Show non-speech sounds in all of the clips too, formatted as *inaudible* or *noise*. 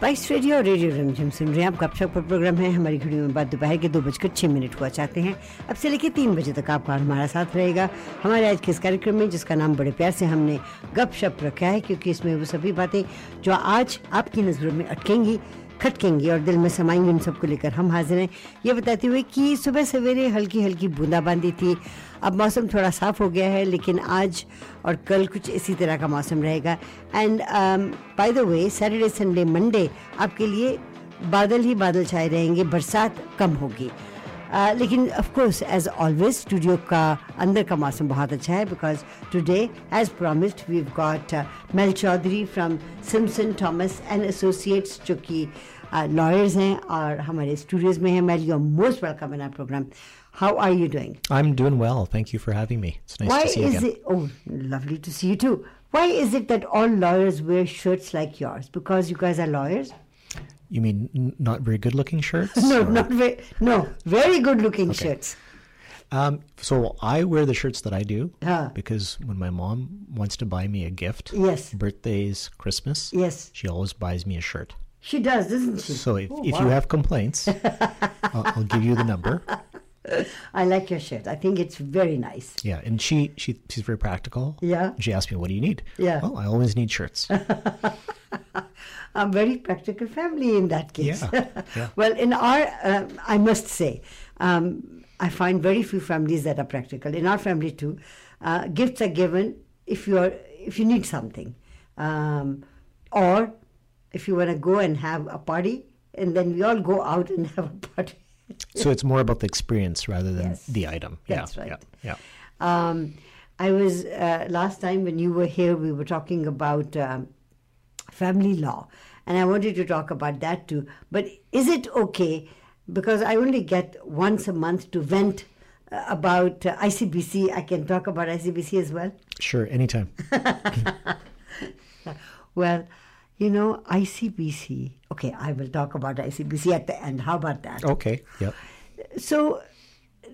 Spice radio और radio Rimjhim सुन रहे हैं। आप गपशप पर प्रोग्राम है। हमारी घड़ियों में बाद दोपहर के दो बजकर छः मिनट हुआ चाहते हैं। अब से लेकर तीन बजे तक आपका हमारा साथ रहेगा। हमारे आज के इस कार्यक्रम में, जिसका नाम बड़े प्यार से हमने गपशप रखा है, क्योंकि इसमें वो सभी बातें जो आज आपकी नज़रों में अटकेंगी खटकेंगी और दिल में समाएँगे उन सबको लेकर। हम हाजिर हैं। ये बताते हुए कि सुबह सवेरे हल्की हल्की बूंदाबांदी थी। अब मौसम थोड़ा साफ़ हो गया है, लेकिन आज और कल कुछ इसी तरह का मौसम रहेगा। And by the way Saturday Sunday Monday आपके लिए बादल ही बादल छाए रहेंगे। बरसात कम होगी। लेकिन of course as always studio का अंदर का मौसम बहुत अच्छा है because today as promised we got Mel Chaudhary from Simpson Thomas and associates जो कि लॉयर्स हैं और हमारे स्टूडियोज में हैं mail you are most welcome in our programme how are you doing I'm doing well. Thank you for having me. It's nice Why to see you is again. it? Oh, lovely to see you too. Why is it that all lawyers wear shirts like yours? Because you guys are lawyers? You mean n- not very good looking shirts? *laughs* No, or- not very. No, very good-looking shirts. Um, so I wear the shirts that I do Ah. because when my mom wants to buy me a gift, Yes. birthdays, Christmas, Yes, she always buys me a shirt. she does, doesn't she? So if, Oh, if you have complaints, I'll, I'll give you the number. *laughs* *laughs* I like your shirt. I think it's very nice. Yeah, and she, she she's very practical. Yeah. She asked me, "What do you need?" Yeah. Well, I always need shirts. *laughs* A very practical family in that case. Yeah, yeah. *laughs* well, in our, uh, I must say, um, I find very few families that are practical. In our family too, uh, gifts are given if you are if you need something, um, or if you want to go and have a party, and then we all go out and have a party. So it's more about the experience rather than Yes. the item. That's yeah, right. Yeah. yeah. Um, I was uh, last time when you were here, we were talking about um, family law, and I wanted to talk about that too. But is it okay? Because I only get once a month to vent uh, about uh, ICBC. I can talk about ICBC as well. Sure, anytime. *laughs* Well, you know, ICBC. Okay, I will talk about ICBC at the end. How about that? Okay. Yep. So,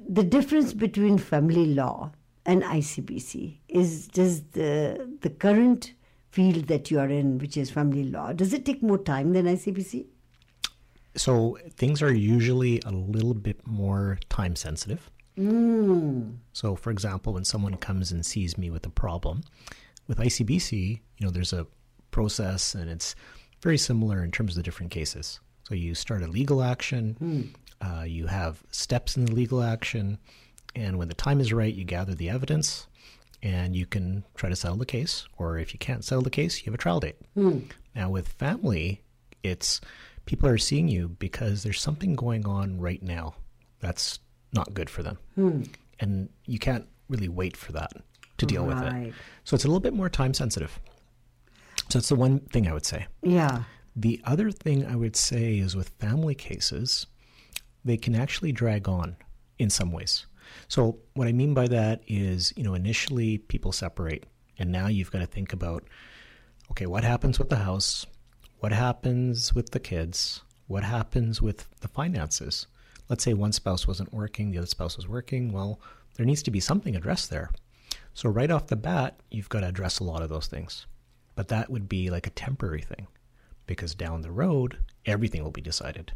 the difference between family law and ICBC is does the the current field that you are in, which is family law, does it take more time than ICBC? So things are usually a little bit more time sensitive. Mm. So, for example, when someone comes and sees me with a problem, with ICBC, you know, there's a process and it's very similar in terms of the different cases. So you start a legal action, hmm. uh, you have steps in the legal action, and when the time is right, you gather the evidence and you can try to settle the case. Or if you can't settle the case, you have a trial date. Hmm. Now, with family, it's people are seeing you because there's something going on right now that's not good for them. Hmm. And you can't really wait for that to deal with it. So it's a little bit more time sensitive. So that's the one thing I would say. Yeah. The other thing I would say is with family cases, they can actually drag on in some ways. So what I mean by that is, you know, initially people separate and now you've got to think about okay, what happens with the house? What happens with the kids? What happens with the finances? Let's say one spouse wasn't working, the other spouse was working. Well, there needs to be something addressed there. So right off the bat, you've got to address a lot of those things. But that would be like a temporary thing because down the road, everything will be decided.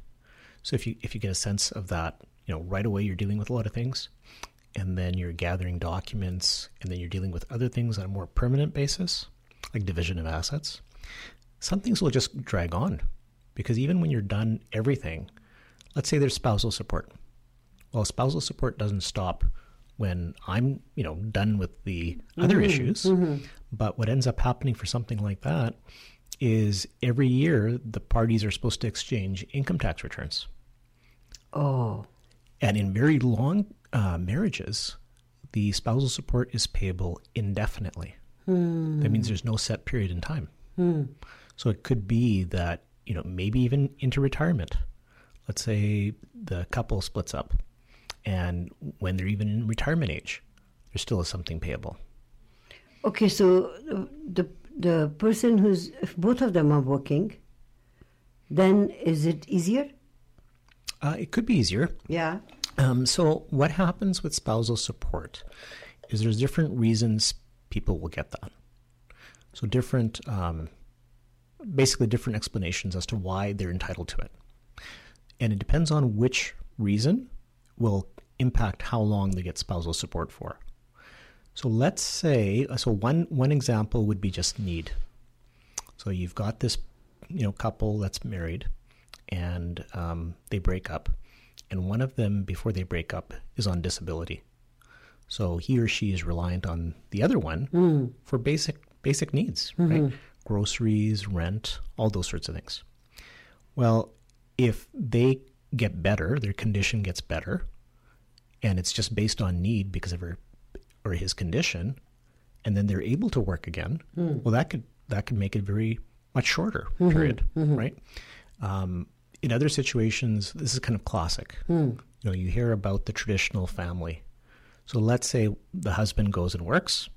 So if you if you get a sense of that, you know, right away you're dealing with a lot of things and then you're gathering documents and then you're dealing with other things on a more permanent basis, like division of assets. Some things will just drag on because even when you're done everything, let's say there's spousal support. Well, spousal support doesn't stop when I'm, you know, done with the other mm-hmm. issues. Mm-hmm. But what ends up happening for something like that is every year the parties are supposed to exchange income tax returns. Oh. And in very long uh, marriages, the spousal support is payable indefinitely. Hmm. That means there's no set period in time. Hmm. So it could be that, you know, maybe even into retirement. Let's say the couple splits up, and when they're even in retirement age, there still is something payable. Okay, so the the person who's if both of them are working, then is it easier? Uh, it could be easier. Yeah. Um, so, what happens with spousal support is there's different reasons people will get that. So, different um, basically different explanations as to why they're entitled to it. And it depends on which reason will impact how long they get spousal support for. So let's say, so one, one example would be just need. So you've got this, you know, couple that's married, and um, they break up, and one of them before they break up is on disability. So he or she is reliant on the other one mm. for basic basic needs, mm-hmm. right? Groceries, rent, all those sorts of things. Well, if they get better, their condition gets better, and it's just based on need because of her or his condition, and then they're able to work again, mm. well, that could that could make it very much shorter mm-hmm. period, mm-hmm. right? Um, in other situations, this is kind of classic. Mm. You know, you hear about the traditional family. So let's say the husband goes and works,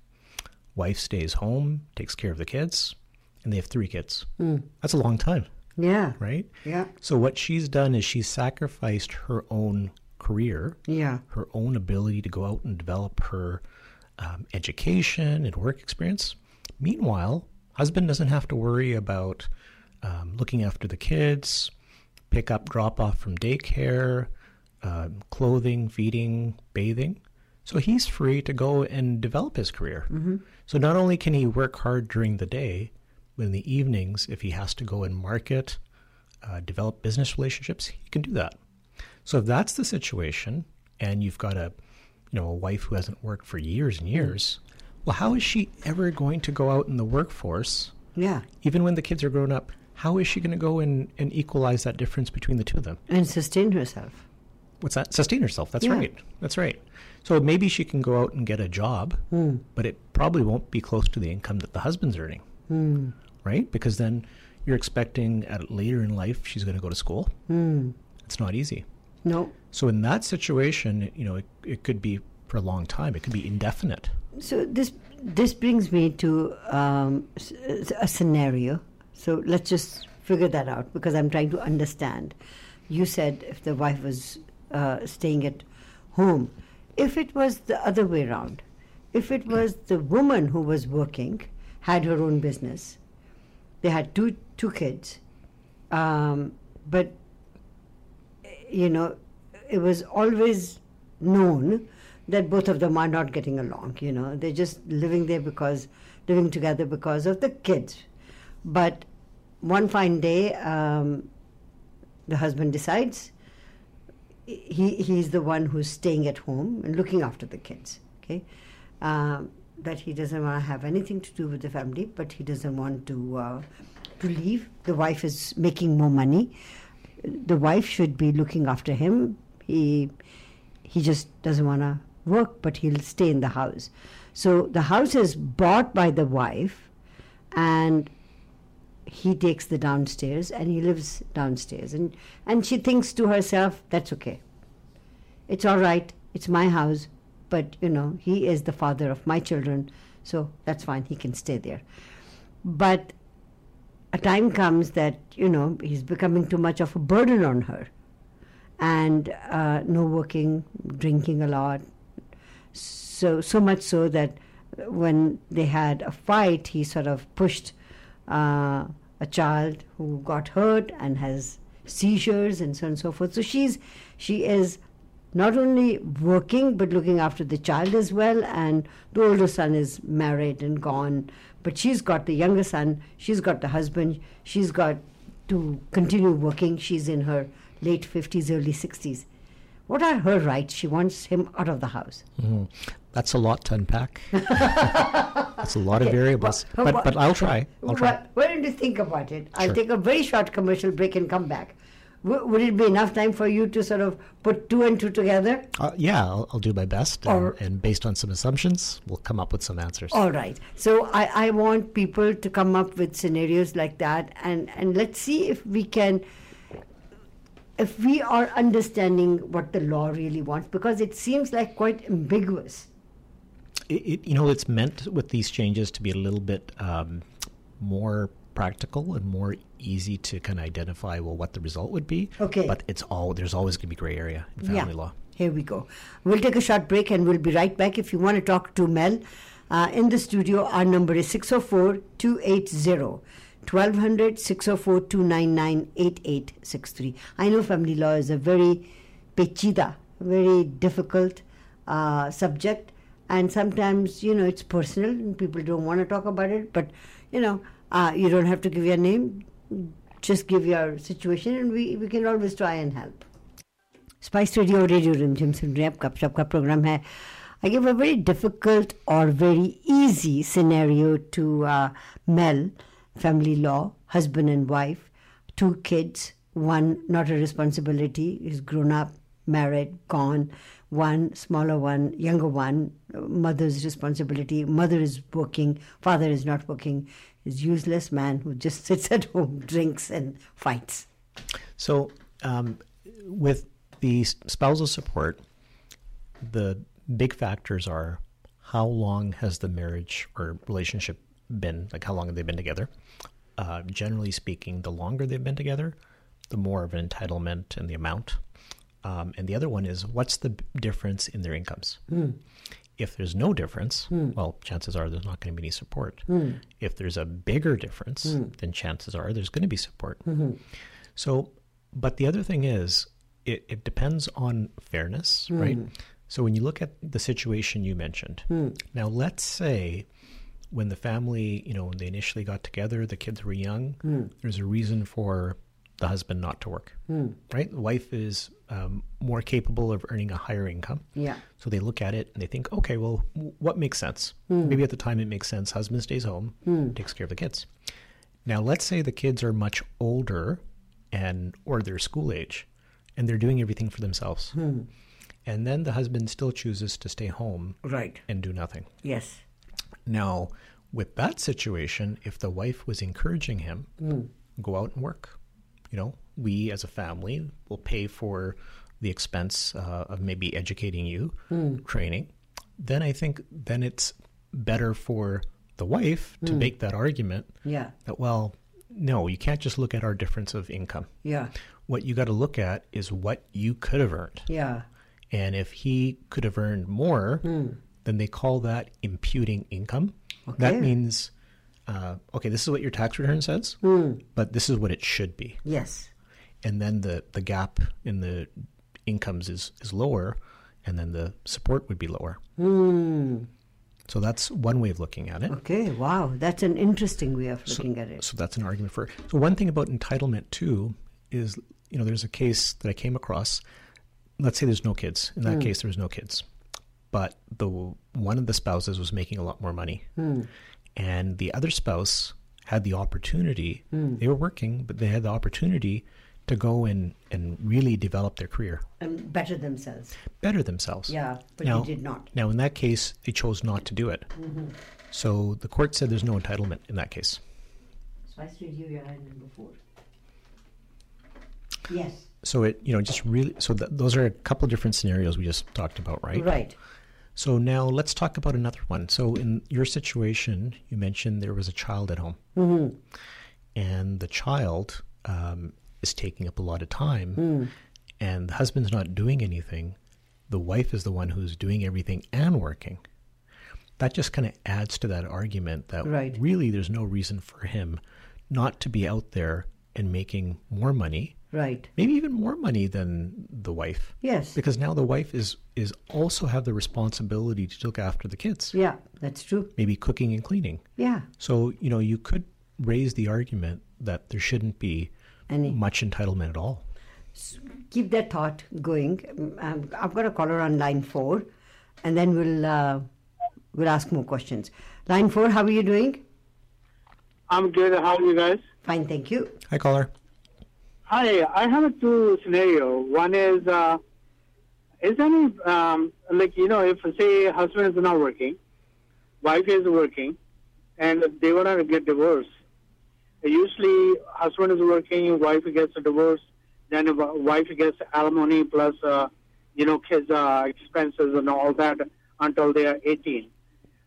wife stays home, takes care of the kids, and they have three kids. Mm. That's a long time. Yeah. Right? Yeah. So what she's done is she's sacrificed her own career, yeah, her own ability to go out and develop her um, education and work experience. Meanwhile, husband doesn't have to worry about um, looking after the kids, pick up, drop off from daycare, uh, clothing, feeding, bathing. So he's free to go and develop his career. Mm-hmm. So not only can he work hard during the day, but in the evenings, if he has to go and market, uh, develop business relationships, he can do that. So if that's the situation, and you've got a, you know, a wife who hasn't worked for years and hmm. years, well, how is she ever going to go out in the workforce? Yeah. Even when the kids are grown up, how is she going to go and, and equalize that difference between the two of them? And sustain herself. What's that? Sustain herself. That's Yeah. right. That's right. So maybe she can go out and get a job, hmm. but it probably won't be close to the income that the husband's earning, hmm. Right? Because then you're expecting at later in life she's going to go to school. It's not easy. No. So in that situation, you know, it, it could be for a long time. It could be indefinite. So this this brings me to um, a scenario. So let's just figure that out because I'm trying to understand. You said if the wife was uh, staying at home, if it was the other way around, if it was the woman who was working, had her own business, they had two two kids, um, but you know, it was always known that both of them are not getting along. You know, they're just living there because living together because of the kids. But one fine day, um, the husband decides he he's the one who's staying at home and looking after the kids. Okay, um, that he doesn't want to have anything to do with the family, but he doesn't want to uh, to leave. The wife is making more money. The wife should be looking after him. He he just doesn't want to work, but he'll stay in the house. So the house is bought by the wife, and he takes the downstairs and he lives downstairs and and she thinks to herself that's okay it's all right it's my house but you know he is the father of my children so that's fine he can stay there. But a time comes that you know he's becoming too much of a burden on her. And uh, no working drinking a lot. So so much so that when they had a fight he sort of pushed uh, a child who got hurt and has seizures and so on and so forth. So she's she is not only working but looking after the child as well. And the older son is married and gone, but she's got the younger son. She's got the husband. She's got to continue working. She's in her late fifties, early sixties. What are her rights? She wants him out of the house. Mm-hmm. That's a lot to unpack. *laughs* That's a lot of variables. wha- but but I'll try. I'll try. Why don't you think about it? I'll Sure. take a very short commercial break and come back. W- would it be enough time for you to sort of put two and two together? Uh, yeah, I'll, I'll do my best, and, Or- and based on some assumptions, we'll come up with some answers. All right. So I, I want people to come up with scenarios like that, and, and let's see if we can, if we are understanding what the law really wants, because it seems like quite ambiguous. It, it, you know, it's meant with these changes to be a little bit um, more practical and more easy to kind of identify well what the result would be. Okay. But it's all there's always going to be gray area in family law. Here we go. We'll take a short break and we'll be right back. If you want to talk to Mel uh, in the studio, our number is 604 280 1200 604 299 8863. I know family law is a very pechida, very difficult uh, subject, and sometimes, you know, it's personal and people don't want to talk about it, but, you know, uh, you don't have to give your name, just give your situation and we, we can always try and help. Spice Radio Radio Rimjhim Sundriyap Gup Shup Kap program. I give a very difficult or very easy scenario to uh, Mel, family law, husband and wife, two kids, one not a responsibility, is grown up, married, gone, one smaller one, younger one, mother's responsibility, mother is working, father is not working, is useless man who just *laughs* sits at home, drinks and fights. So um, with the spousal support, the big factors are how long has the marriage or relationship been, like how long have they been together? Uh, generally speaking, the longer they've been together, the more of an entitlement and the amount. Um, and the other one is what's the difference in their incomes? Mm. If there's no difference, mm. well, chances are there's not going to be any support. Mm. If there's a bigger difference, then chances are there's going to be support. Mm-hmm. So, but the other thing is, it, it depends on fairness, right? So when you look at the situation you mentioned, now let's say when the family, you know, when they initially got together, the kids were young. Mm. There's a reason for the husband not to work, mm. right? The wife is um, more capable of earning a higher income. Yeah. So they look at it and they think, okay, well, what makes sense? Mm. Maybe at the time it makes sense. Husband stays home, hmm. takes care of the kids. Now, let's say the kids are much older and or they're school age, and they're doing everything for themselves. Hmm. And then the husband still chooses to stay home, right, and do nothing. Yes. Now, with that situation, if the wife was encouraging him, mm. go out and work. You know, we as a family will pay for the expense uh, of maybe educating you, mm. training. Then I think then it's better for the wife to mm. make that argument. Yeah. That well, no, you can't just look at our difference of income. Yeah. What you got to look at is what you could have earned. Yeah. And if he could have earned more, mm then they call that imputing income. Okay. That means, uh, okay, this is what your tax return says, mm. but this is what it should be. Yes. And then the, the gap in the incomes is, is lower, and then the support would be lower. Mm. So that's one way of looking at it. Okay, wow, that's an interesting way of looking so, at it. So that's an argument for. So one thing about entitlement too is, you know, there's a case that I came across. Let's say there's no kids. In that mm. case, there's no kids but the one of the spouses was making a lot more money, mm. And the other spouse had the opportunity. Mm. They were working, but they had the opportunity to go and and really develop their career and better themselves. Better themselves. Yeah, but now, did not. Now, in that case, they chose not to do it. Mm-hmm. So the court said there's no entitlement in that case. so i Spice Radio, your number four. Yes. So it, you know, just really. So th- those are a couple different scenarios we just talked about, right? Right. So now let's talk about another one. So in your situation, you mentioned there was a child at home, mm-hmm. and the child um, is taking up a lot of time, mm. and the husband's not doing anything. The wife is the one who's doing everything and working. That just kind of adds to that argument that right. really there's no reason for him not to be out there and making more money Right. Maybe even more money than the wife. Yes. Because now the wife is is also have the responsibility to look after the kids. Yeah, that's true. Maybe cooking and cleaning. Yeah. So, you know, you could raise the argument that there shouldn't be Any. much entitlement at all. So keep that thought going. Um, I've got a caller on line 4 and then we'll uh, we'll ask more questions. Line 4, how are you doing? I'm good. How are you guys? Fine, thank you. Hi, caller. Hi, I have two scenario. One is, uh, is any um, like you know, if say husband is not working, wife is working, and they want to get divorced. Usually, husband is working, wife gets a divorce, then wife gets alimony plus, uh, you know, kids' uh, expenses and all that until they are 18.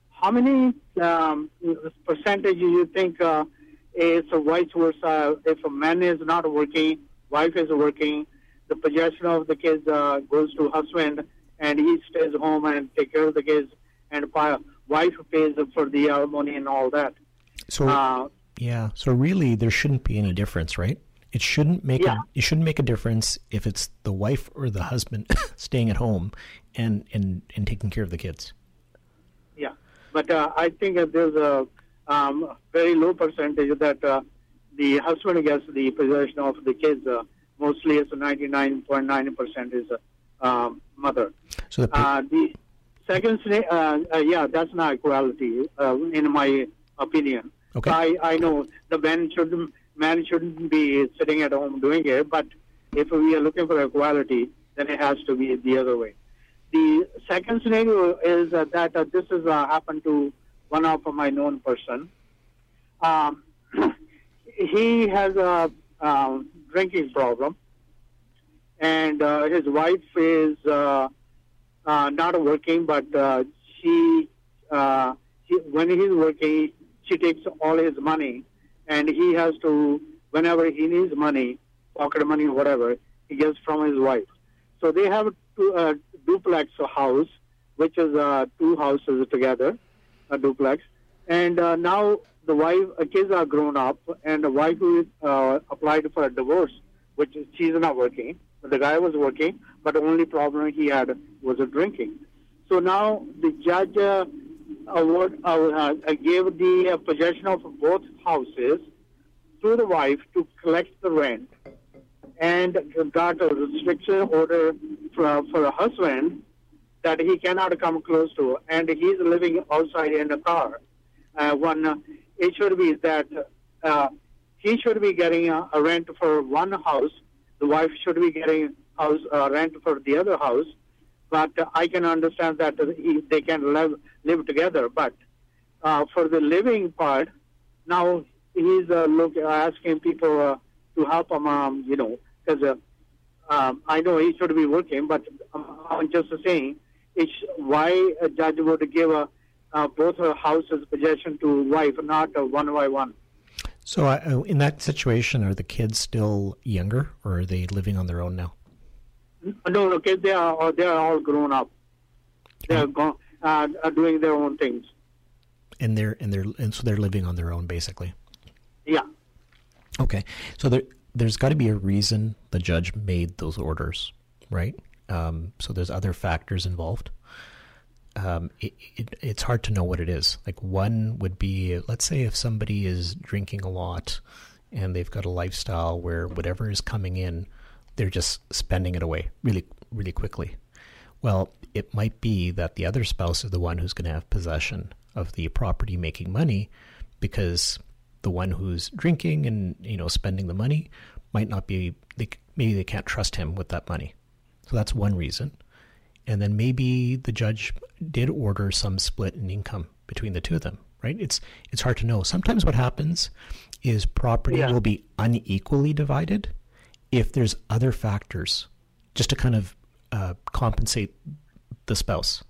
How many um, percentage do you think uh, it's vice versa. If a man is not working, wife is working, the possession of the kids uh, goes to husband, and he stays home and take care of the kids, and wife pays for the alimony and all that. So, uh, Yeah. So really, there shouldn't be any difference, right? It shouldn't make Yeah. a, it shouldn't make a difference if it's the wife or the husband *laughs* staying at home and and and taking care of the kids. Yeah, but uh, I think that there's a um, very low percentage that uh, the husband gets the possession of the kids. Uh, mostly, it's 99.9% is uh, um, mother. So the pa- Uh, the second, uh, uh, yeah, that's not equality, uh, in my opinion. Okay. I, I know the man shouldn't man shouldn't be sitting at home doing it, but if we are looking for equality, then it has to be the other way. The second scenario is uh, that uh, this has uh, happened to one of my known person. Um, *clears throat* he has a um, drinking problem, and uh, his wife is uh, uh, not working, but uh, she, uh, she, when he's working, she takes all his money, and he has to, whenever he needs money, pocket money, whatever, he gets from his wife. So they have a uh, duplex house, which is uh, two houses together, a duplex. And uh, now the wife, uh, kids are grown up, and the wife who uh, applied for a divorce, which is, she's not working. The guy was working, but the only problem he had was a drinking. So now the judge uh, award, uh, uh, gave the uh, possession of both houses to the wife to collect the rent and got a restriction order for, for a husband that he cannot come close to, and he's living outside in a car. Uh, one, uh, it should be that uh, he should be getting a, a rent for one house, the wife should be getting house uh, rent for the other house. But uh, I can understand that uh, he, they can live live together. But uh, for the living part, now he's uh, look asking people uh, to help him. Um, you know, because uh, um, I know he should be working, but I'm just saying, it's why a judge would give a, uh, both her houses possession to wife, not uh, one by one. so uh, in that situation, are the kids still younger, or are they living on their own now? No, okay, they are they are all grown up. They are gone, uh, are doing their own things. And they're and they're and so they're living on their own basically. Yeah, Okay, so there there's got to be a reason the judge made those orders, right? Um, so there's other factors involved. Um, it, it, it's hard to know what it is. Like one would be, let's say, if somebody is drinking a lot and they've got a lifestyle where whatever is coming in, they're just spending it away really, really quickly. Well, it might be that the other spouse is the one who's going to have possession of the property making money because the one who's drinking and you know spending the money might not be they, maybe they can't trust him with that money so that's one reason. And then maybe the judge did order some split in income between the two of them right? It's it's hard to know. Sometimes what happens is property Yeah. will be unequally divided if there's other factors just to kind of uh, compensate the spouse.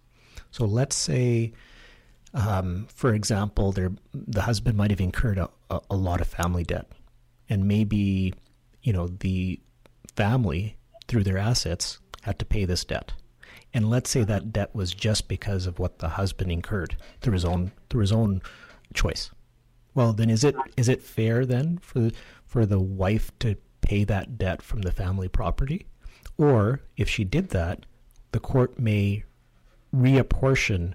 So let's say um, for example, there the husband might have incurred a, a, a lot of family debt, and maybe you know the family through their assets had to pay this debt. And let's say that uh-huh. debt was just because of what the husband incurred through his own through his own choice. Well, then is it is it fair then for for the wife to pay that debt from the family property? Or if she did that, the court may reapportion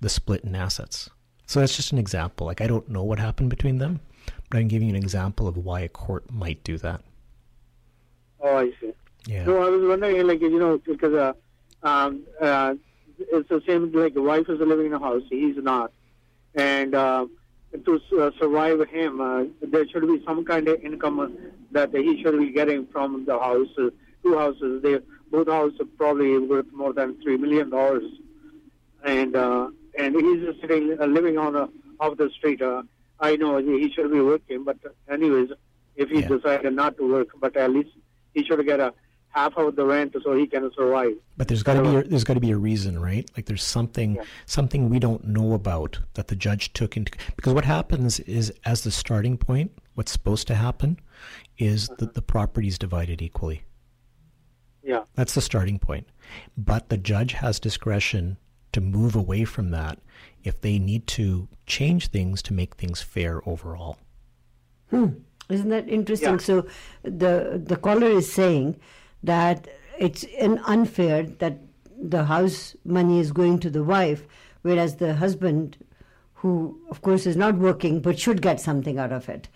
the split in assets. So that's just an example. Like I don't know what happened between them, but I can give you an example of why a court might do that. Oh, I see. Yeah. So I was wondering, like, you know, because uh, um, uh, it's the same, like, the wife is living in a house, he's not. And uh, to uh, survive him, uh, there should be some kind of income that he should be getting from the house. Uh, two houses, they both houses probably worth more than $3 million. And uh, and he's just sitting, uh, living on a, off the street. Uh, I know he should be working, but anyways, if he Yeah. decided not to work, but at least he should get a half of the rent so he can survive. But there's got to be a, there's got to be a reason, right? Like there's something Yeah. something we don't know about that the judge took into because what happens is as the starting point, what's supposed to happen is that the property is divided equally. Yeah. That's the starting point. But the judge has discretion to move away from that if they need to change things to make things fair overall. Hmm. Isn't that interesting? Yeah. So the the caller is saying that it's an unfair that the house money is going to the wife, whereas the husband, who of course is not working but should get something out of it,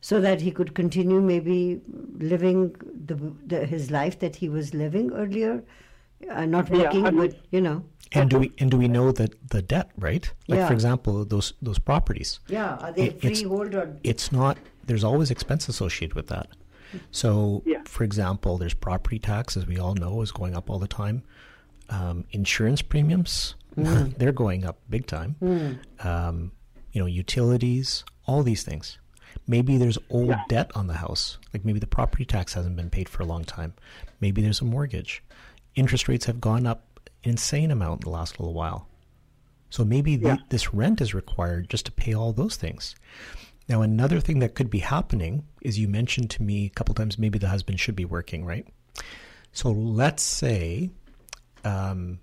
so that he could continue maybe living the, the his life that he was living earlier, uh, not working, I mean- but you know, And do we and do we know that the debt, right? Like Yeah. for example, those those properties. yeah, are they It- freehold or It's not. There's always expense associated with that. So, Yeah. for example, there's property tax, as we all know, is going up all the time. Um, insurance premiums, *laughs* they're going up big time. Um, you know, utilities, all these things. Maybe there's old Yeah. debt on the house. Like maybe the property tax hasn't been paid for a long time. Maybe there's a mortgage. Interest rates have gone up an insane amount in the last little while. So maybe the, this rent is required just to pay all those things. Now, another thing that could be happening is you mentioned to me a couple times maybe the husband should be working, right? So let's say um,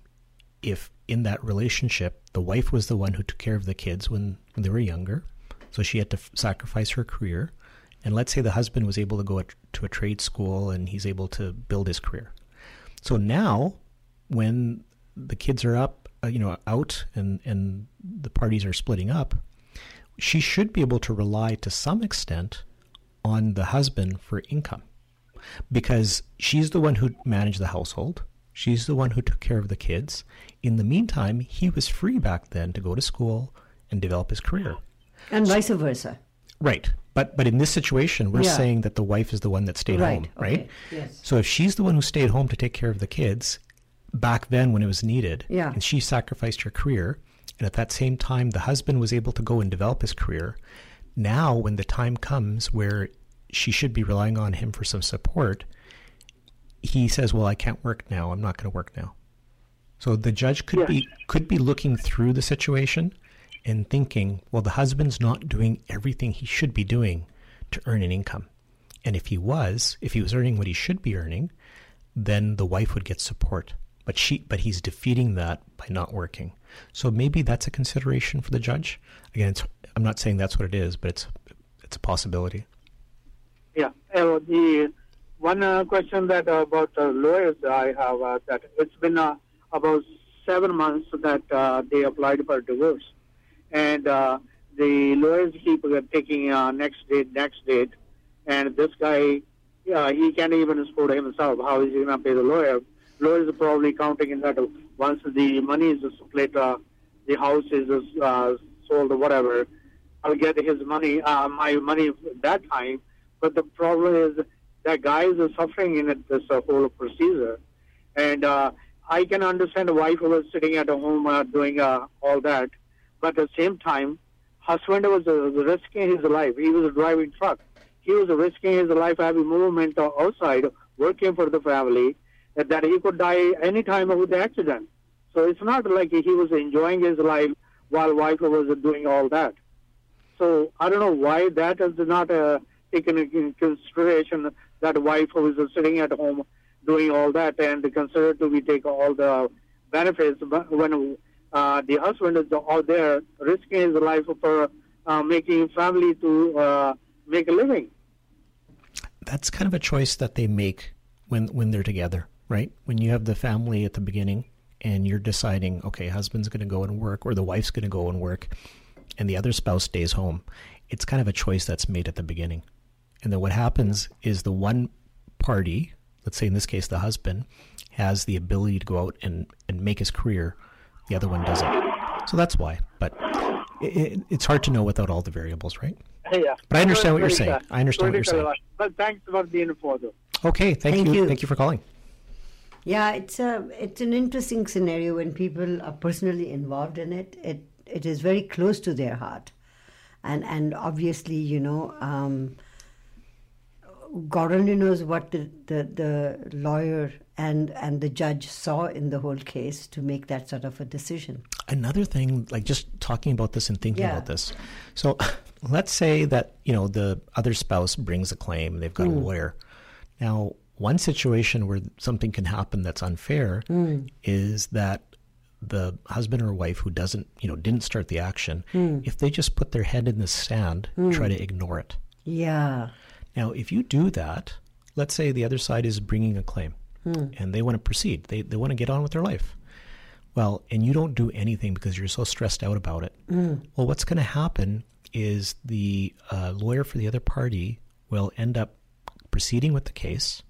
if in that relationship the wife was the one who took care of the kids when, when they were younger, so she had to f- sacrifice her career, and let's say the husband was able to go to a trade school and he's able to build his career. So now, when the kids are up, uh, you know, out and and the parties are splitting up, she should be able to rely to some extent on the husband for income because she's the one who managed the household. She's the one who took care of the kids. In the meantime, he was free back then to go to school and develop his career. and vice versa. Right. But but in this situation, we're Yeah. saying that the wife is the one that stayed Right, home, right? okay, yes. So if she's the one who stayed home to take care of the kids back then when it was needed, Yeah. and she sacrificed her career, and at that same time the husband was able to go and develop his career, now when the time comes where she should be relying on him for some support, he says, "Well, I can't work now. I'm not going to work now." So the judge could Yeah. be could be looking through the situation and thinking, well, the husband's not doing everything he should be doing to earn an income. And if he was, if he was earning what he should be earning, then the wife would get support. But she but he's defeating that by not working. So maybe that's a consideration for the judge. Again, I'm not saying that's what it is, but it's it's a possibility. Yeah. Uh, the one uh, question that uh, about lawyers I have uh, that it's been uh, about seven months that uh, they applied for divorce, and the lawyers keep taking next date, next date, and this guy, he can't even support himself. How is he going to pay the lawyer? Lawyers are probably counting in that once the money is split, uh, the house is uh, sold or whatever, I'll get his money, uh, my money that time. But the problem is that guys are suffering in this whole procedure. And I can understand the wife was sitting at home doing all that. But at the same time, husband was risking his life. He was driving truck. He was risking his life having movement outside, working for the family, that he could die any time with the accident. So it's not like he was enjoying his life while wife was doing all that. So I don't know why that is not uh, taken in consideration that wife is sitting at home doing all that and considered to be take all the benefits when uh, the husband is out there risking his life for uh, making family to uh, make a living. That's kind of a choice that they make when when they're together, right? When you have the family at the beginning and you're deciding, okay, husband's going to go and work or the wife's going to go and work and the other spouse stays home. It's kind of a choice that's made at the beginning. And then what happens is the one party, let's say in this case the husband, has the ability to go out and, and make his career. The other one doesn't. So that's why. But it, it, it's hard to know without all the variables, right? Yeah. But I understand what you're saying. I understand what you're saying. But thanks for the info, though. Okay, thank, Thank you. you. Thank you for calling. Yeah, it's a it's an interesting scenario when people are personally involved in it. It it is very close to their heart, and and obviously you know, um, God only knows what the, the the lawyer and and the judge saw in the whole case to make that sort of a decision. another thing like just talking about this and thinking Yeah. about this so *laughs* let's say that you know the other spouse brings a claim they've got a lawyer now one situation where something can happen that's unfair mm. is that the husband or wife who doesn't you know didn't start the action mm. if they just put their head in the sand mm. try to ignore it Yeah. Now, if you do that, let's say the other side is bringing a claim and they want to proceed, they, they want to get on with their life. Well, and you don't do anything because you're so stressed out about it. Well, what's going to happen is the uh, lawyer for the other party will end up proceeding with the case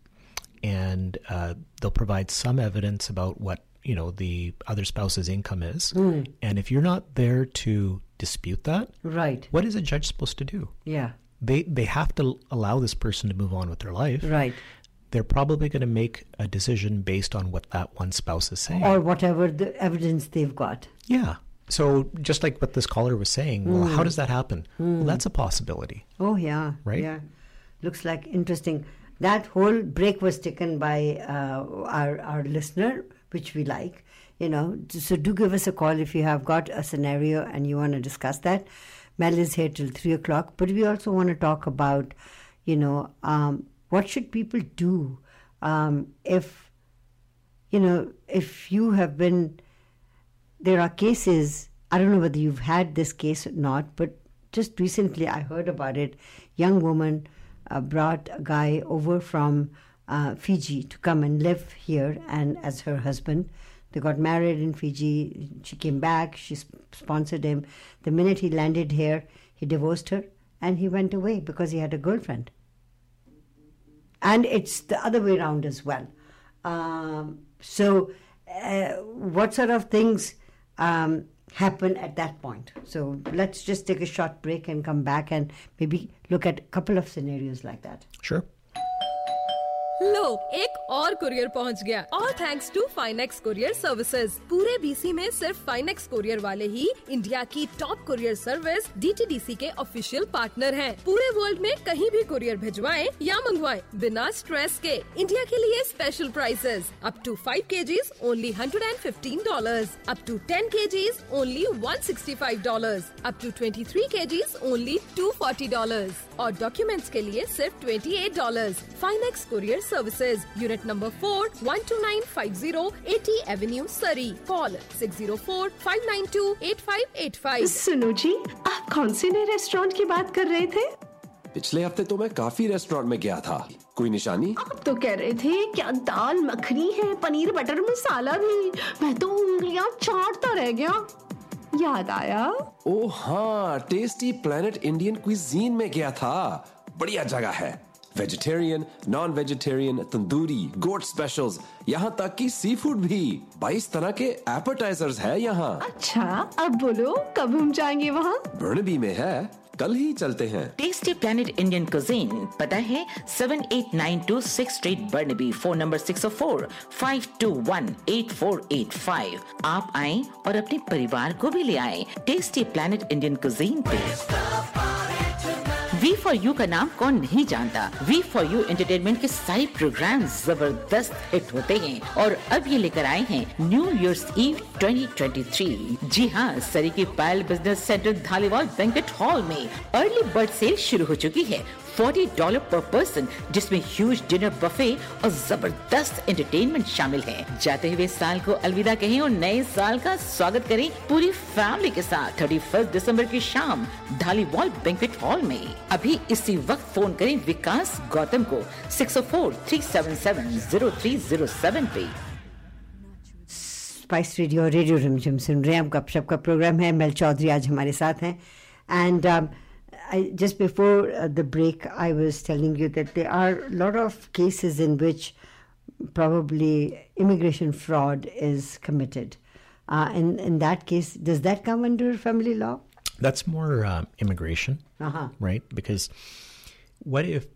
and uh, they'll provide some evidence about what you know the other spouse's income is hmm. and if you're not there to dispute that Right. what is a judge supposed to do Yeah. they they have to allow this person to move on with their life. Right. They're probably going to make a decision based on what that one spouse is saying. Or whatever the evidence they've got. yeah. So just like what this caller was saying, well, how hmm. does that happen? Well, hmm. that's a possibility. Oh yeah, Right? Yeah, looks like interesting. That whole break was taken by uh, our our listener, which we like. You know, so do give us a call if you have got a scenario and you want to discuss that. Mel is here till three o'clock, but we also want to talk about, you know, um, what should people do um, if, you know, if you have been there are cases i don't know whether you've had this case or not but just recently i heard about it young woman uh, brought a guy over from uh, fiji to come and live here and as her husband. They got married in fiji. She came back. She sp- sponsored him. The minute he landed here he divorced her and he went away because he had a girlfriend. And it's the other way around as well. Um, so, uh, what sort of things um, happen at that point? So, let's just take a short break and come back and maybe look at a couple of scenarios like that. Sure. लो एक और courier पहुँच गया। और thanks to Finex courier services पूरे BC में सिर्फ़ Finex courier वाले ही इंडिया की टॉप कुरियर सर्विस डीटीडीसी के ऑफिशियल पार्टनर हैं। पूरे वर्ल्ड में कहीं भी कुरियर भिजवाएँ या मंगवाएँ बिना स्ट्रेस के। इंडिया के लिए special prices up to five K Gs only hundred and fifteen dollar up to ten K Gs only one sixty five dollar up to twenty three K Gs only two forty dollar और documents के लिए सिर्फ़ twenty eight dollar Finex courier services unit number four one two nine five zero eighty avenue Surrey call six zero four five nine two eight five eight five सुनो जी आप कौन से नए restaurant की बात कर रहे थे? पिछले हफ़्ते तो मैं काफ़ी रेस्टोरेंट में गया था। कोई निशानी? आप तो कह रहे थे क्या दाल मखनी है पनीर बटर मसाला भी। मैं तो उंगलियाँ चाटता रह गया। याद आया? ओ हाँ टेस्टी प्लेनेट इंडियन क्विजीन में गया था। बढ़िया जगह है। Vegetarian non vegetarian tandoori goat specials यहाँ तक कि सी फ़ूड भी 22 तरह के एपेटाइजर्स है यहाँ। अच्छा अब बोलो कब हम जाएँगे वहाँ? बर्नबी में है। कल ही चलते हैं। टेस्टी प्लेनेट इंडियन कुजीन पता है? 7892 6 स्ट्रीट बर्नबी फ़ोन नंबर 604 521 8485 आप आए और अपने परिवार को भी ले आए। टेस्टी प्लेनेट इंडियन कुजीन पे। वी फॉर यू का नाम कौन नहीं जानता? वी फॉर यू एंटरटेनमेंट के सारे प्रोग्राम ज़बरदस्त हिट होते हैं। और अब ये लेकर आए हैं न्यू ईयर्स ईव 2023 जी हाँ सरी की Payal business centre Dhaliwal banquet hall में अर्ली बर्ड सेल शुरू हो चुकी है। 40 डॉलर पर पर्सन जिसमें ह्यूज डिनर बफे और ज़बरदस्त एंटरटेनमेंट शामिल है। जाते हुए साल को अलविदा कहें और नए साल का स्वागत करें पूरी फैमिली के साथ। 31 दिसंबर की शाम ढालीवाल बैंकेट हॉल में। अभी इसी वक्त फ़ोन करें विकास गौतम को six four three seven seven zero three zero seven पे। स्पाइस रेडियो रेडियो रिमझिम सुन रहे हैं। गपशप का प्रोग्राम है। मेल चौधरी आज हमारे साथ हैं। And just before uh, the break I was telling you that there are a lot of cases in which probably immigration fraud is committed. Uh, in in that case, does that come under family law? That's more um, immigration, Uh-huh. right? Because what if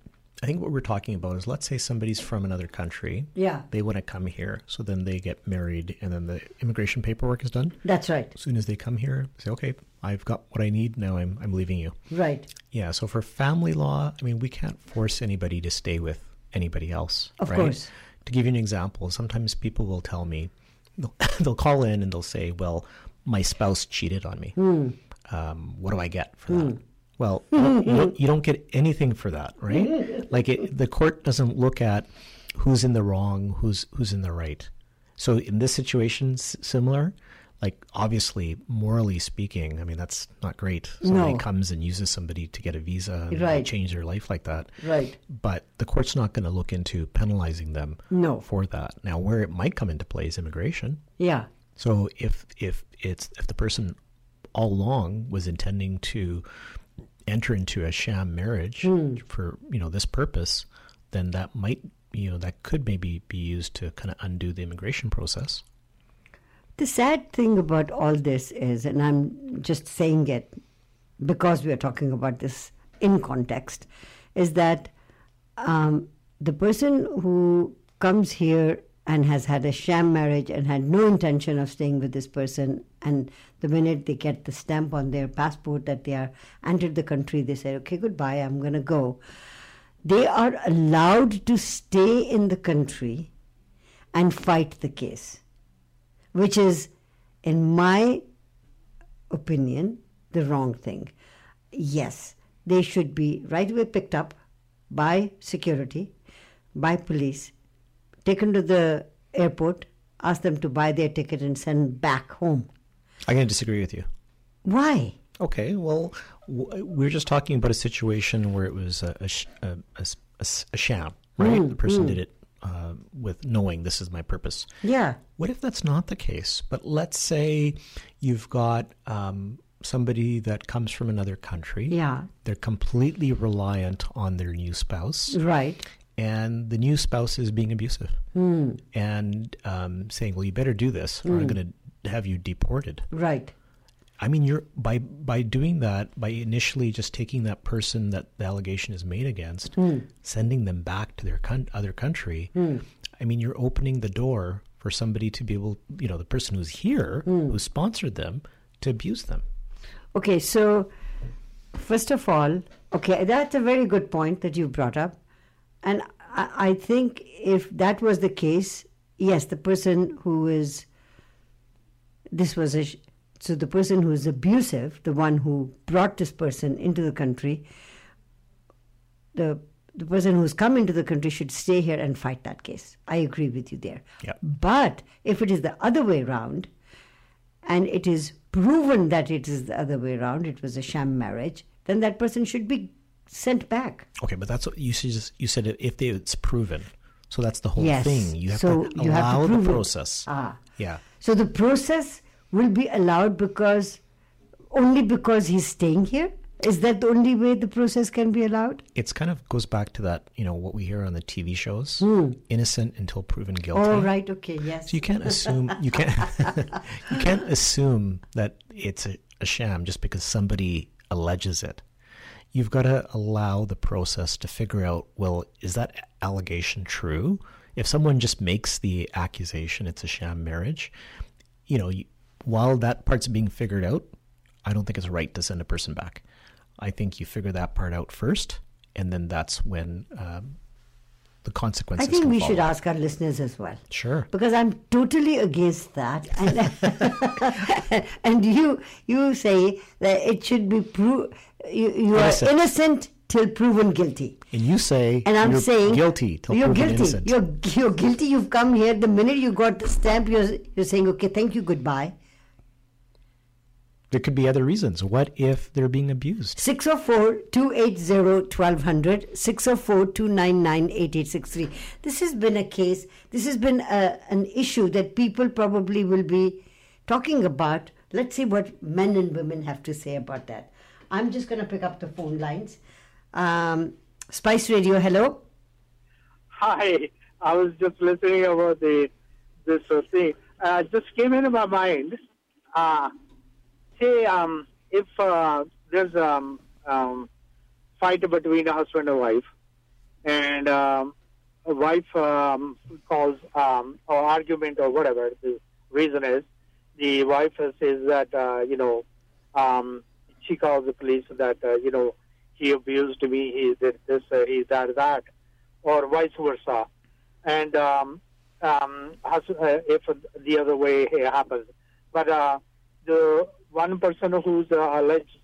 I think what we're talking about is let's say somebody's from another country. Yeah. They want to come here, so then they get married, and then the immigration paperwork is done. That's right. As soon as they come here, say, "Okay, I've got what I need. Now I'm I'm leaving you." Right. Yeah. So for family law, I mean, we can't force anybody to stay with anybody else. Of right? course. To give you an example, sometimes people will tell me, they'll, *laughs* they'll call in and they'll say, "Well, my spouse cheated on me. Um, what do I get for that?" Well, *laughs* you don't, you don't get anything for that, right? *laughs* Like it, the court doesn't look at who's in the wrong, who's who's in the right. So in this situation, s- similar, like obviously morally speaking i mean that's not great somebody No. comes and uses somebody to get a visa and Right. change their life like that Right. but the court's not going to look into penalizing them No. for that now where it might come into play is immigration Yeah. so if if it's if the person all along was intending to enter into a sham marriage hmm. for you know this purpose then that might you know that could maybe be used to kind of undo the immigration process The sad thing about all this is, and I'm just saying it because we are talking about this in context, is that um, the person who comes here and has had a sham marriage and had no intention of staying with this person, and the minute they get the stamp on their passport that they are entered the country, they say, "Okay, goodbye, I'm going to go." They are allowed to stay in the country and fight the case which is, in my opinion, the wrong thing. Yes, they should be right away picked up by security, by police, taken to the airport, ask them to buy their ticket and send back home. i'm going to disagree with you Why? Okay, well, we're just talking about a situation where it was a, a, a, a s- a s- a sham, right? Mm, the person mm. did it with knowing this is my purpose. Yeah. What if that's not the case? But let's say you've got um, somebody that comes from another country. Yeah. They're completely reliant on their new spouse, Right. and the new spouse is being abusive and um, saying, "Well, you better do this, or I'm going to have you deported." Right. I mean, you're by by doing that, by initially just taking that person that the allegation is made against, hmm. sending them back to their con- other country. Hmm. I mean, you're opening the door for somebody to be able, you know, the person who's here, hmm. who sponsored them, to abuse them. Okay, so first of all, okay, that's a very good point that you brought up. And I, I think if that was the case, yes, the person who is, this was a, so the person who is abusive, the one who brought this person into the country, the the person who's come into the country should stay here and fight that case. I agree with you there. Yep. But if it is the other way around, and it is proven that it is the other way around, it was a sham marriage, then that person should be sent back. Okay, but that's what you said. You said if they, it's proven, so that's the whole Yes. thing. You have So to you have to allow the it. process. Ah. Yeah. So the process will be allowed because only because he's staying here? Is that the only way the process can be allowed? It's kind of goes back to that, you know, what we hear on the TV shows: hmm. innocent until proven guilty. Oh, right, okay, yes. So you can't assume you can't *laughs* you can't assume that it's a, a sham just because somebody alleges it. You've got to allow the process to figure out. Well, is that allegation true? If someone just makes the accusation, it's a sham marriage. You know, you, while that part's being figured out, I don't think it's right to send a person back. I think you figure that part out first, and then that's when um, the consequences. I think we should ask our listeners as well. Sure. Because I'm totally against that, *laughs* and, *laughs* and you you say that it should be pro- you, you are Innocent. innocent till proven guilty. And you say And I'm you're saying guilty till you're proven guilty. innocent. You're you're guilty. You've come here. The minute you got the stamp, you're you're saying okay, thank you, goodbye. There could be other reasons. What if they're being abused? 604-280-1200, 604-299-8863. This has been a case, this has been a, an issue that people probably will be talking about. Let's see what men and women have to say about that. I'm just going to pick up the phone lines. Um, Spice Radio, hello. Hi, I was just listening about the this uh, thing. Uh, just came into my mind. Uh, say, um, if uh, there's um, um, fight between a husband and wife, and um, a wife um, calls um, or argument or whatever the reason is, the wife says that uh, you know um, she calls the police that uh, you know he abused me, he did this, uh, he did that, or vice versa, and um, um, uh, if the other way happens, but uh, the one person who's uh, alleged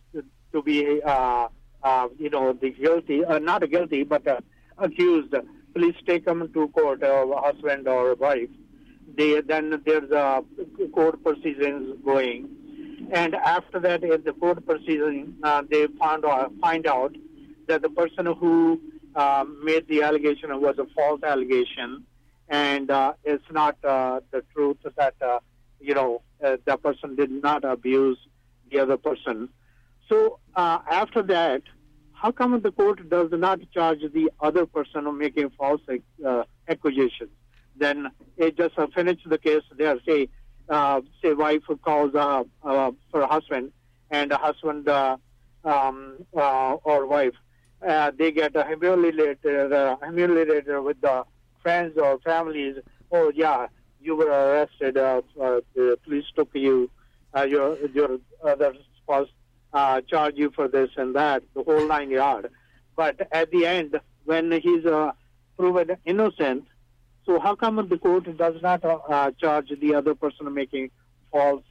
to be, uh, uh, you know, the guilty, uh, not guilty, but uh, accused, police take him to court, uh, husband or wife, they then there's a court proceedings going, and after that, in the court proceeding, uh, they found out, find out that the person who um, made the allegation was a false allegation, and uh, it's not uh, the truth that uh, you know uh, the person did not abuse the other person. So uh, after that, how come the court does not charge the other person of making false uh, accusations? Then it just uh, finish the case there. Say, uh, say wife calls uh, uh, for husband, and the husband uh, um, uh, or wife uh, they get uh, humiliated, uh, humiliated with the friends or families. Oh yeah, you were arrested. Uh, uh, the police took you. Uh, your your other spouse uh, charge you for this and that, the whole nine yard. But at the end, when he's uh, proven innocent, so how come the court does not uh, uh, charge the other person making false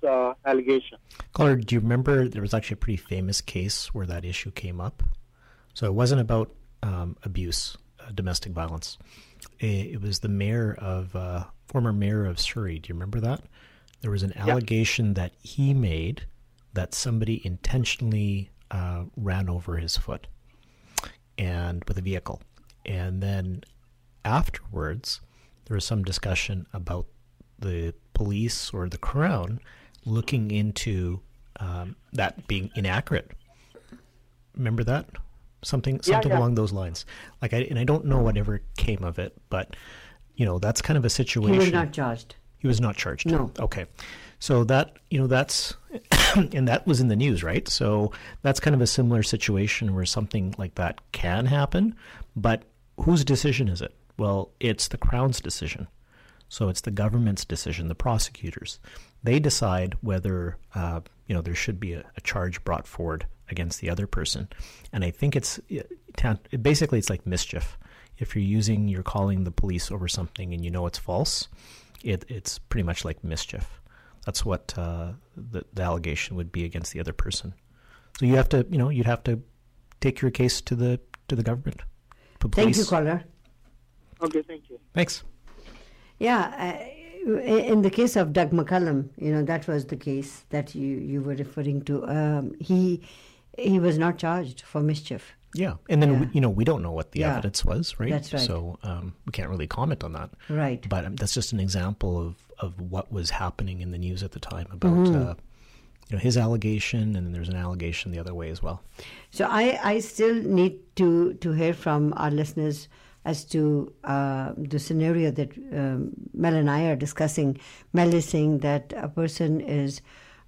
allegation? Caller, do you remember there was actually a pretty famous case where that issue came up? So it wasn't about um, abuse, domestic violence. It, it, was the mayor of, uh, former mayor of Surrey. Do you remember that? There was an allegation that he made that somebody intentionally uh, ran over his foot and with a vehicle. And then afterwards, there was some discussion about the police or the crown looking into um, that being inaccurate. Remember that? Something something yeah. along those lines. Like I and I don't know whatever came of it, but you know, that's kind of a situation. He was not charged. He was not charged. No. Okay. So that you know that's *coughs* and that was in the news, right? So that's kind of a similar situation where something like that can happen, but whose decision is it? Well, it's the crown's decision. So it's the government's decision, the prosecutors. They decide whether uh, you know there should be a, a, charge brought forward against the other person, and I think it's basically it's like mischief. If you're using, you're calling the police over something, and you know it's false, it, it's pretty much like mischief. That's what uh, the, the allegation would be against the other person. So you have to, you know, you'd have to take your case to the to the government. Thank you, caller. Okay, thank you. Thanks. Yeah, uh, in the case of Doug McCallum, you know that was the case that you you were referring to. Um, he he was not charged for mischief. Yeah, and then yeah. We, you know we don't know what the yeah. evidence was, right? That's right. So um, we can't really comment on that. Right. But um, that's just an example of of what was happening in the news at the time about. Mm-hmm. Uh, you know his allegation, and then there's an allegation the other way as well. So I, I still need to to hear from our listeners as to uh, the scenario that um, Mel and I are discussing. Mel is saying that a person is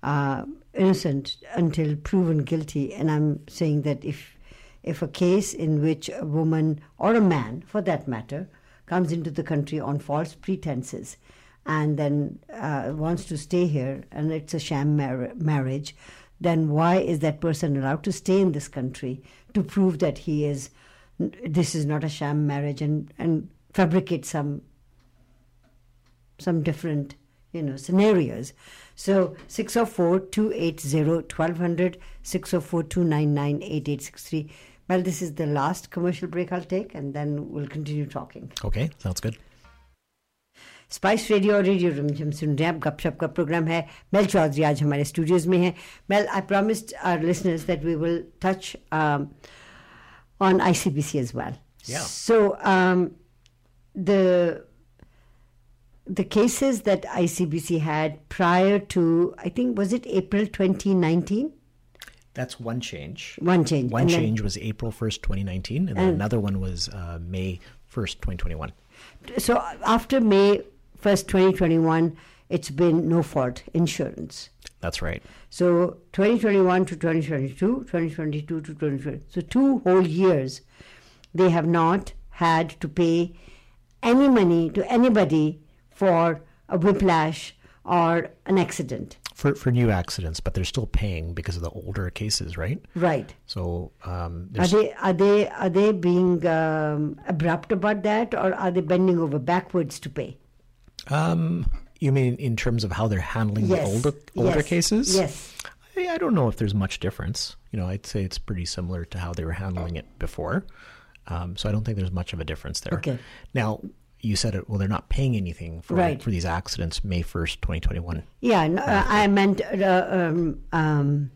uh, innocent until proven guilty, and I'm saying that if if a case in which a woman or a man, for that matter, comes into the country on false pretenses and then uh, wants to stay here and it's a sham mar- marriage, then why is that person allowed to stay in this country to prove that he is this is not a sham marriage and, and fabricate some some different you know scenarios so 604-280-1200 604-299-8863 well this is the last commercial break i'll take and then we'll continue talking okay sounds good spice radio और radio Rimjhim सुन रहे हैं आप गपशप का programme है mail Chaudhary आज हमारे स्टूडियोज में है mail I promised our listeners that we will touch on ICBC as well. Yeah. So um, the cases that ICBC had prior to, I think, was it April 2019? That's one change. One change. One And then- change was April 1st, 2019, and then And- another one was uh, May 1st, 2021. So after May 1st, 2021, it's been no fault insurance. That's right. So 2021 to 2022, 2022 to 2020. So two whole years, they have not had to pay any money to anybody for a whiplash or an accident. For, for new accidents, but they're still paying because of the older cases, right? Right. So um, Are they are they are they being um, abrupt about that, or are they bending over backwards to pay? um, you mean in terms of how they're handling Yes. the older older Yes. cases? Yes. I, I don't know if there's much difference. You know, I'd say it's pretty similar to how they were handling it before. Um, so I don't think there's much of a difference there. Okay. Now, you said it. Well, they're not paying anything for Right. for these accidents. May first, twenty twenty one. Yeah, no, uh, I meant uh, um, um,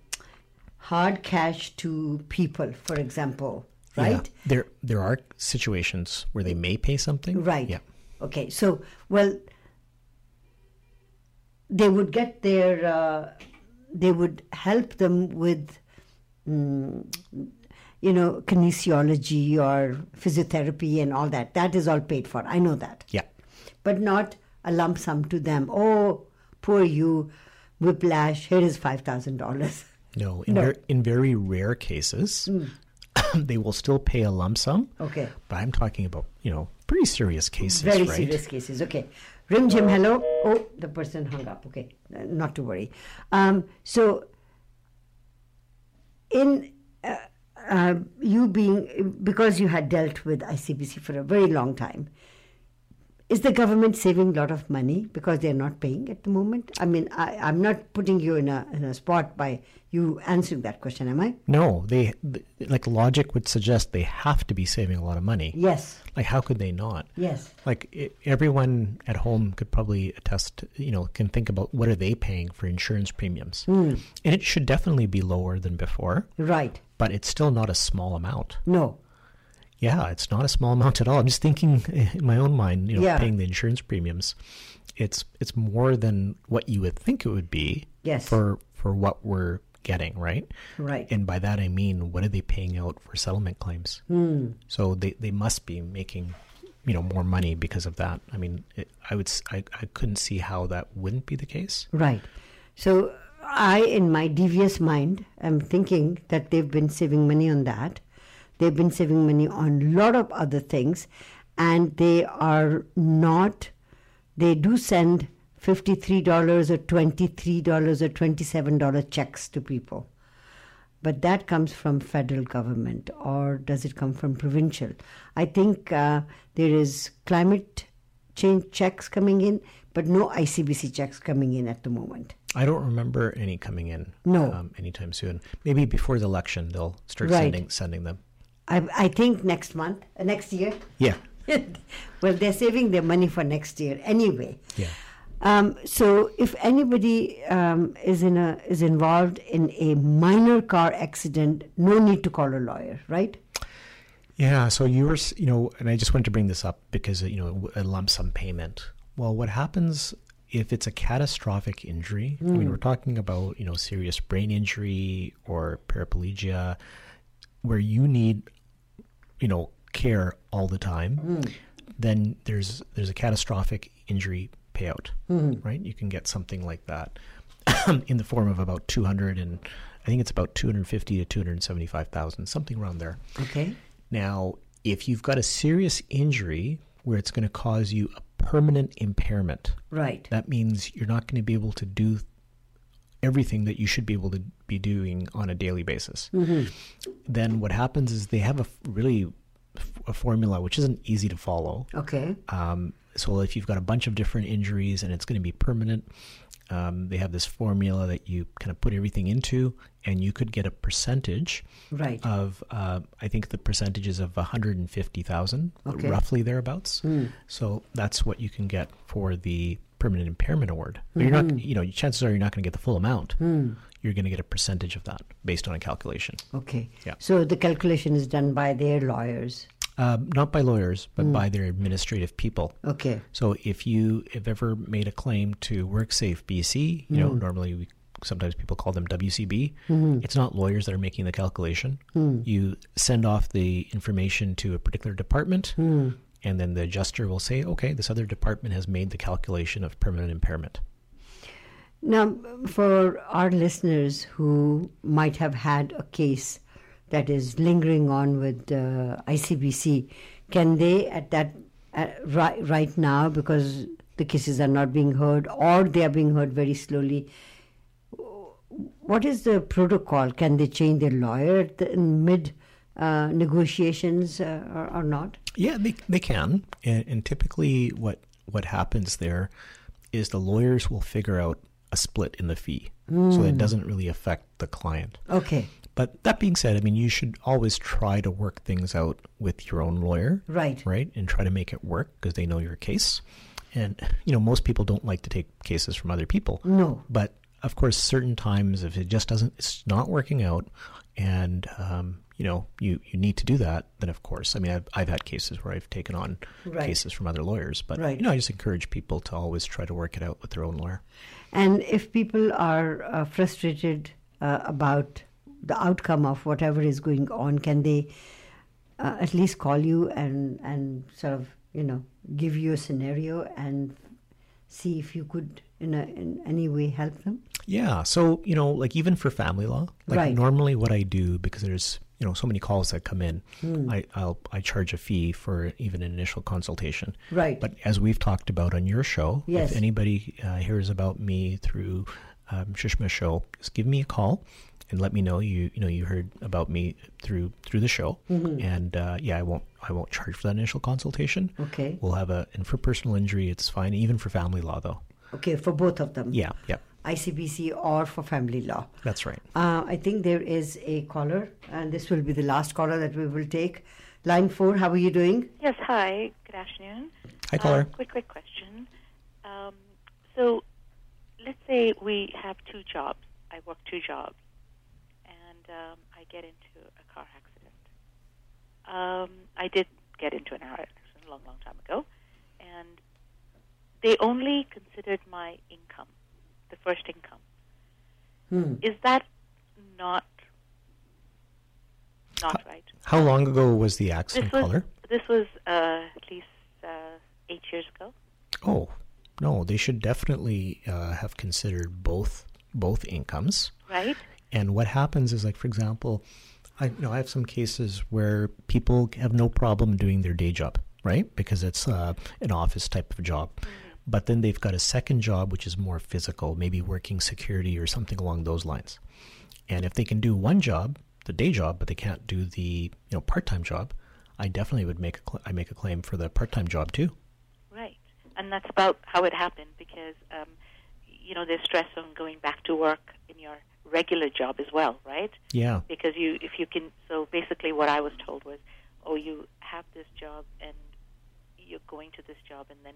hard cash to people, for example, right? There there are situations where they may pay something. Right. Yeah. Okay. So, well, they would get their, uh, they would help them with, mm, you know, kinesiology or physiotherapy and all that. That is all paid for. I know that. Yeah. But not a lump sum to them. Oh, poor you, whiplash, here is $5,000. No. *laughs* In No. Ver- in very rare cases, *coughs* they will still pay a lump sum. Okay. But I'm talking about you know pretty serious cases. Very right? serious cases. Okay. Rimjhim, hello. Oh, the person hung up. Okay. Not to worry. Um, so, in uh, you being, because you had dealt with ICBC for a very long time, is the government saving a lot of money because they're not paying at the moment? I mean, I, I'm not putting you in a, in a spot by you answering that question, am I? No, they like logic would suggest they have to be saving a lot of money. Yes. Like how could they not? Yes. Like i everyone at home could probably attest, you know, can think about what are they paying for insurance premiums, Hmm. and it should definitely be lower than before, Right. but it's still not a small amount. No. Yeah, it's not a small amount at all. I'm just thinking in my own mind, you know, Yeah. paying the insurance premiums. It's it's more than what you would think it would be Yes. for for what we're getting, right? Right. And by that I mean what are they paying out for settlement claims? Hmm. So they they must be making you know more money because of that. I mean, it, I would I, I couldn't see how that wouldn't be the case. Right. So I, in my devious mind, am thinking that they've been saving money on that. They've been saving money on a lot of other things, and they are not. They do send fifty-three dollars or twenty-three dollars or twenty-seven dollar checks to people, but that comes from federal government, or does it come from provincial? I think uh, there is climate change checks coming in, but no ICBC checks coming in at the moment. I don't remember any coming in No. um, anytime soon. Maybe before the election they'll start Right. sending sending them. I, I think next month, uh, next year. Yeah. *laughs* well, they're saving their money for next year anyway. Yeah. Um, so, if anybody um, is in a is involved in a minor car accident, no need to call a lawyer, right? Yeah, so you were, you know, and I just wanted to bring this up because, uh, you know, a lump sum payment. Well, what happens if it's a catastrophic injury? I mean, we're talking about, you know, serious brain injury or paraplegia where you need, you know, care all the time. Mm. Then there's there's a catastrophic injury payout, mm. right? You can get something like that *coughs* in the form of about 200 and I think it's about 250 to 275,000, something around there. Okay. Now, if you've got a serious injury where it's going to cause you a permanent impairment, Right. that means you're not going to be able to do everything that you should be able to be doing on a daily basis. Then what happens is they have a really a formula which isn't easy to follow. Okay. Um, so if you've got a bunch of different injuries and it's going to be permanent, um, they have this formula that you kind of put everything into, and you could get a percentage Right. of uh, I think the percentage is of 150,000, Okay. roughly thereabouts. So that's what you can get for the permanent impairment award. But you're not, mm-hmm. you know, chances are you're not going to get the full amount. Hmm. You're going to get a percentage of that based on a calculation. Okay. Yeah. So the calculation is done by their lawyers. Um, not by lawyers, but hmm. by their administrative people. Okay. So if you have ever made a claim to WorkSafe BC, you hmm. know, normally we sometimes people call them WCB. It's not lawyers that are making the calculation. You send off the information to a particular department, and then the adjuster will say, "Okay, this other department has made the calculation of permanent impairment." Now, for our listeners who might have had a case that is lingering on with uh, ICBC, can they at that uh, right right now because the cases are not being heard or they are being heard very slowly? What is the protocol? Can they change their lawyer in mid uh, negotiations uh, or, or not? Yeah, they they can, and, and typically what what happens there is the lawyers will figure out a split in the fee, so it doesn't really affect the client. Okay. But that being said, I mean, you should always try to work things out with your own lawyer, Right. Right, and try to make it work because they know your case. And you know, most people don't like to take cases from other people. No. But of course, certain times, if it just doesn't, it's not working out, and um, you know, you you need to do that. Then of course, I mean, I've I've had cases where I've taken on Right. cases from other lawyers, but Right. you know, I just encourage people to always try to work it out with their own lawyer. And if people are uh, frustrated uh, about the outcome of whatever is going on, can they uh, at least call you and and sort of you know give you a scenario and see if you could in a, in any way help them? Yeah. So, you know, like even for family law, like Right. normally what I do, because there's, you know, so many calls that come in, Hmm. I, I'll, I charge a fee for even an initial consultation. Right. But as we've talked about on your show, Yes. if anybody uh, hears about me through um, Sushma's show, just give me a call and let me know you, you know, you heard about me through, through the show. Mm-hmm. And, uh, yeah, I won't, I won't charge for that initial consultation. Okay. We'll have a, and for personal injury, it's fine. Even for family law though. Okay, for both of them. Yeah. Yeah. ICBC or for family law. That's right. Uh, I think there is a caller, and this will be the last caller that we will take. Line four, how are you doing? Yes, hi. Good afternoon. Hi, caller. Uh, quick, quick question. Um, so, let's say we have two jobs. I work two jobs, and um, I get into a car accident. Um, I did get into an accident a long, long time ago, and they only considered my income, the first income. Hmm. Is that not not right? How long ago was the accident, This was this was uh, at least uh, eight years ago. Oh, no, they should definitely uh, have considered both both incomes. Right? And what happens is, like for example, I you know I have some cases where people have no problem doing their day job, right? Because it's uh, an office type of job. But then they've got a second job which is more physical, maybe working security or something along those lines. And if they can do one job, the day job, but they can't do the you know part-time job, I definitely would make a cl- I make a claim for the part-time job too. Right. And that's about how it happened because, um, you know, there's stress on going back to work in your regular job as well, right? Yeah. Because you, if you can, so basically what I was told was, oh, you have this job and you're going to this job and then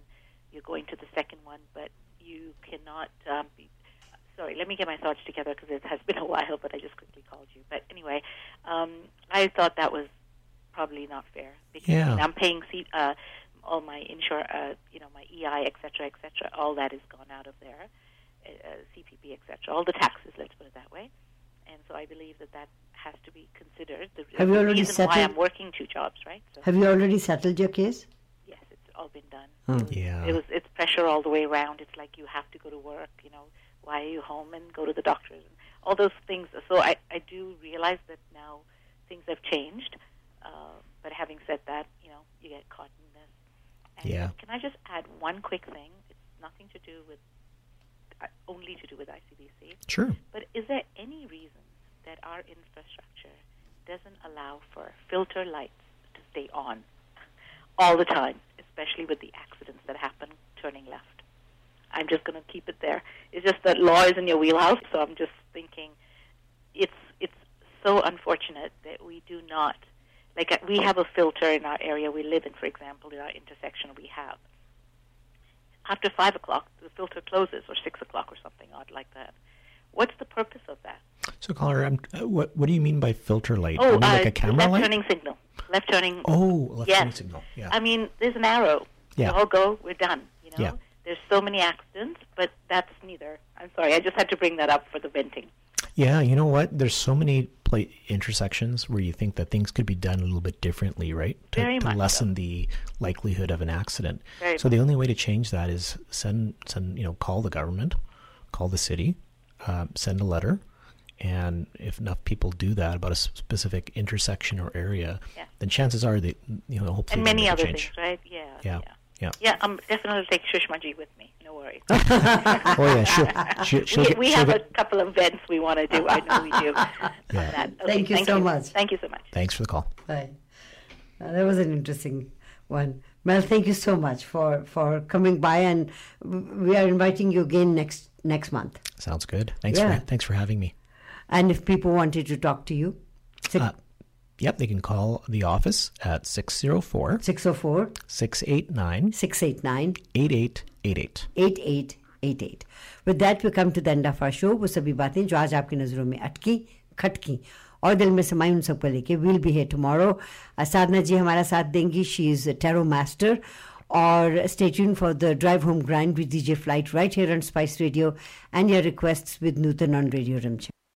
you're going to the second one, but you cannot um, be, sorry, let me get my thoughts together because it has *laughs* been a while, but I just quickly called you. But anyway, um, I thought that was probably not fair because Yeah. I'm paying C, uh, all my insure, uh, you know, my EI, et cetera, et cetera. All that is gone out of there, uh, uh, CPP, et cetera. All the taxes, let's put it that way. And so I believe that that has to be considered. The, Have you the already reason why I'm working two jobs, right? So Have you already settled your case? All been done. Yeah. It was it's pressure all the way around. It's like you have to go to work. You know, why are you home and go to the doctors and all those things. So I I do realize that now things have changed. Uh, but having said that, you know, you get caught in this. And Yeah. Can I just add one quick thing? It's nothing to do with uh, only to do with ICBC. Sure. But is there any reason that our infrastructure doesn't allow for filter lights to stay on *laughs* all the time, especially with the accidents that happen turning left? I'm just going to keep it there. It's just that law is in your wheelhouse, so I'm just thinking it's it's so unfortunate that we do not like uh, we have a filter in our area we live in, for example, in our intersection we have. After five o'clock, the filter closes, or six o'clock, or something odd like that. What's the purpose of that? So, caller, I'm, uh, what what do you mean by filter light? Oh, uh, like a camera left light? turning signal. Left turning. Oh, left yes. turning signal. Yeah. I mean, there's an arrow. Yeah. We all go. We're done. You know. Yeah. There's so many accidents, but that's neither. I'm sorry. I just had to bring that up for the venting. Yeah, you know what? There's so many pla intersections where you think that things could be done a little bit differently, right? To, Very to much so. lessen the likelihood of an accident. Very so the only way to change that is send send you know call the government, call the city, uh, send a letter, and if enough people do that about a specific intersection or area, Yeah. then chances are that you know hopefully and they'll many make a other change. things, right? Yeah. Yeah. Yeah. Yeah. Yeah, I'm definitely take Sushmaji with me. No worries. *laughs* Oh yeah, sure. *laughs* She'll, she'll we get- we she'll have get- a couple of events we want to do. I know we do. *laughs* on that. Okay, Thank you so much. Thank you so much. Thanks for the call. Bye. Uh, that was an interesting one. Mel, thank you so much for, for coming by, and we are inviting you again next next month. Sounds good. Thanks Yeah. for thanks for having me. And if people wanted to talk to you, Uh, yep, they can call the office at 604 604 689 689 8888. 8888 With that we come to the end of our show वो सभी बातें जो आज आपकी नज़रों में अटकी खटकी और दिल में समाई उन सबको लेके विल बी है टुमारो साधना जी हमारा साथ देंगी शी इज़ टेरो मास्टर और stay tuned for the drive home grind with DJ Flight right here on Spice Radio and your requests with Nutan on Radio Rimjhim.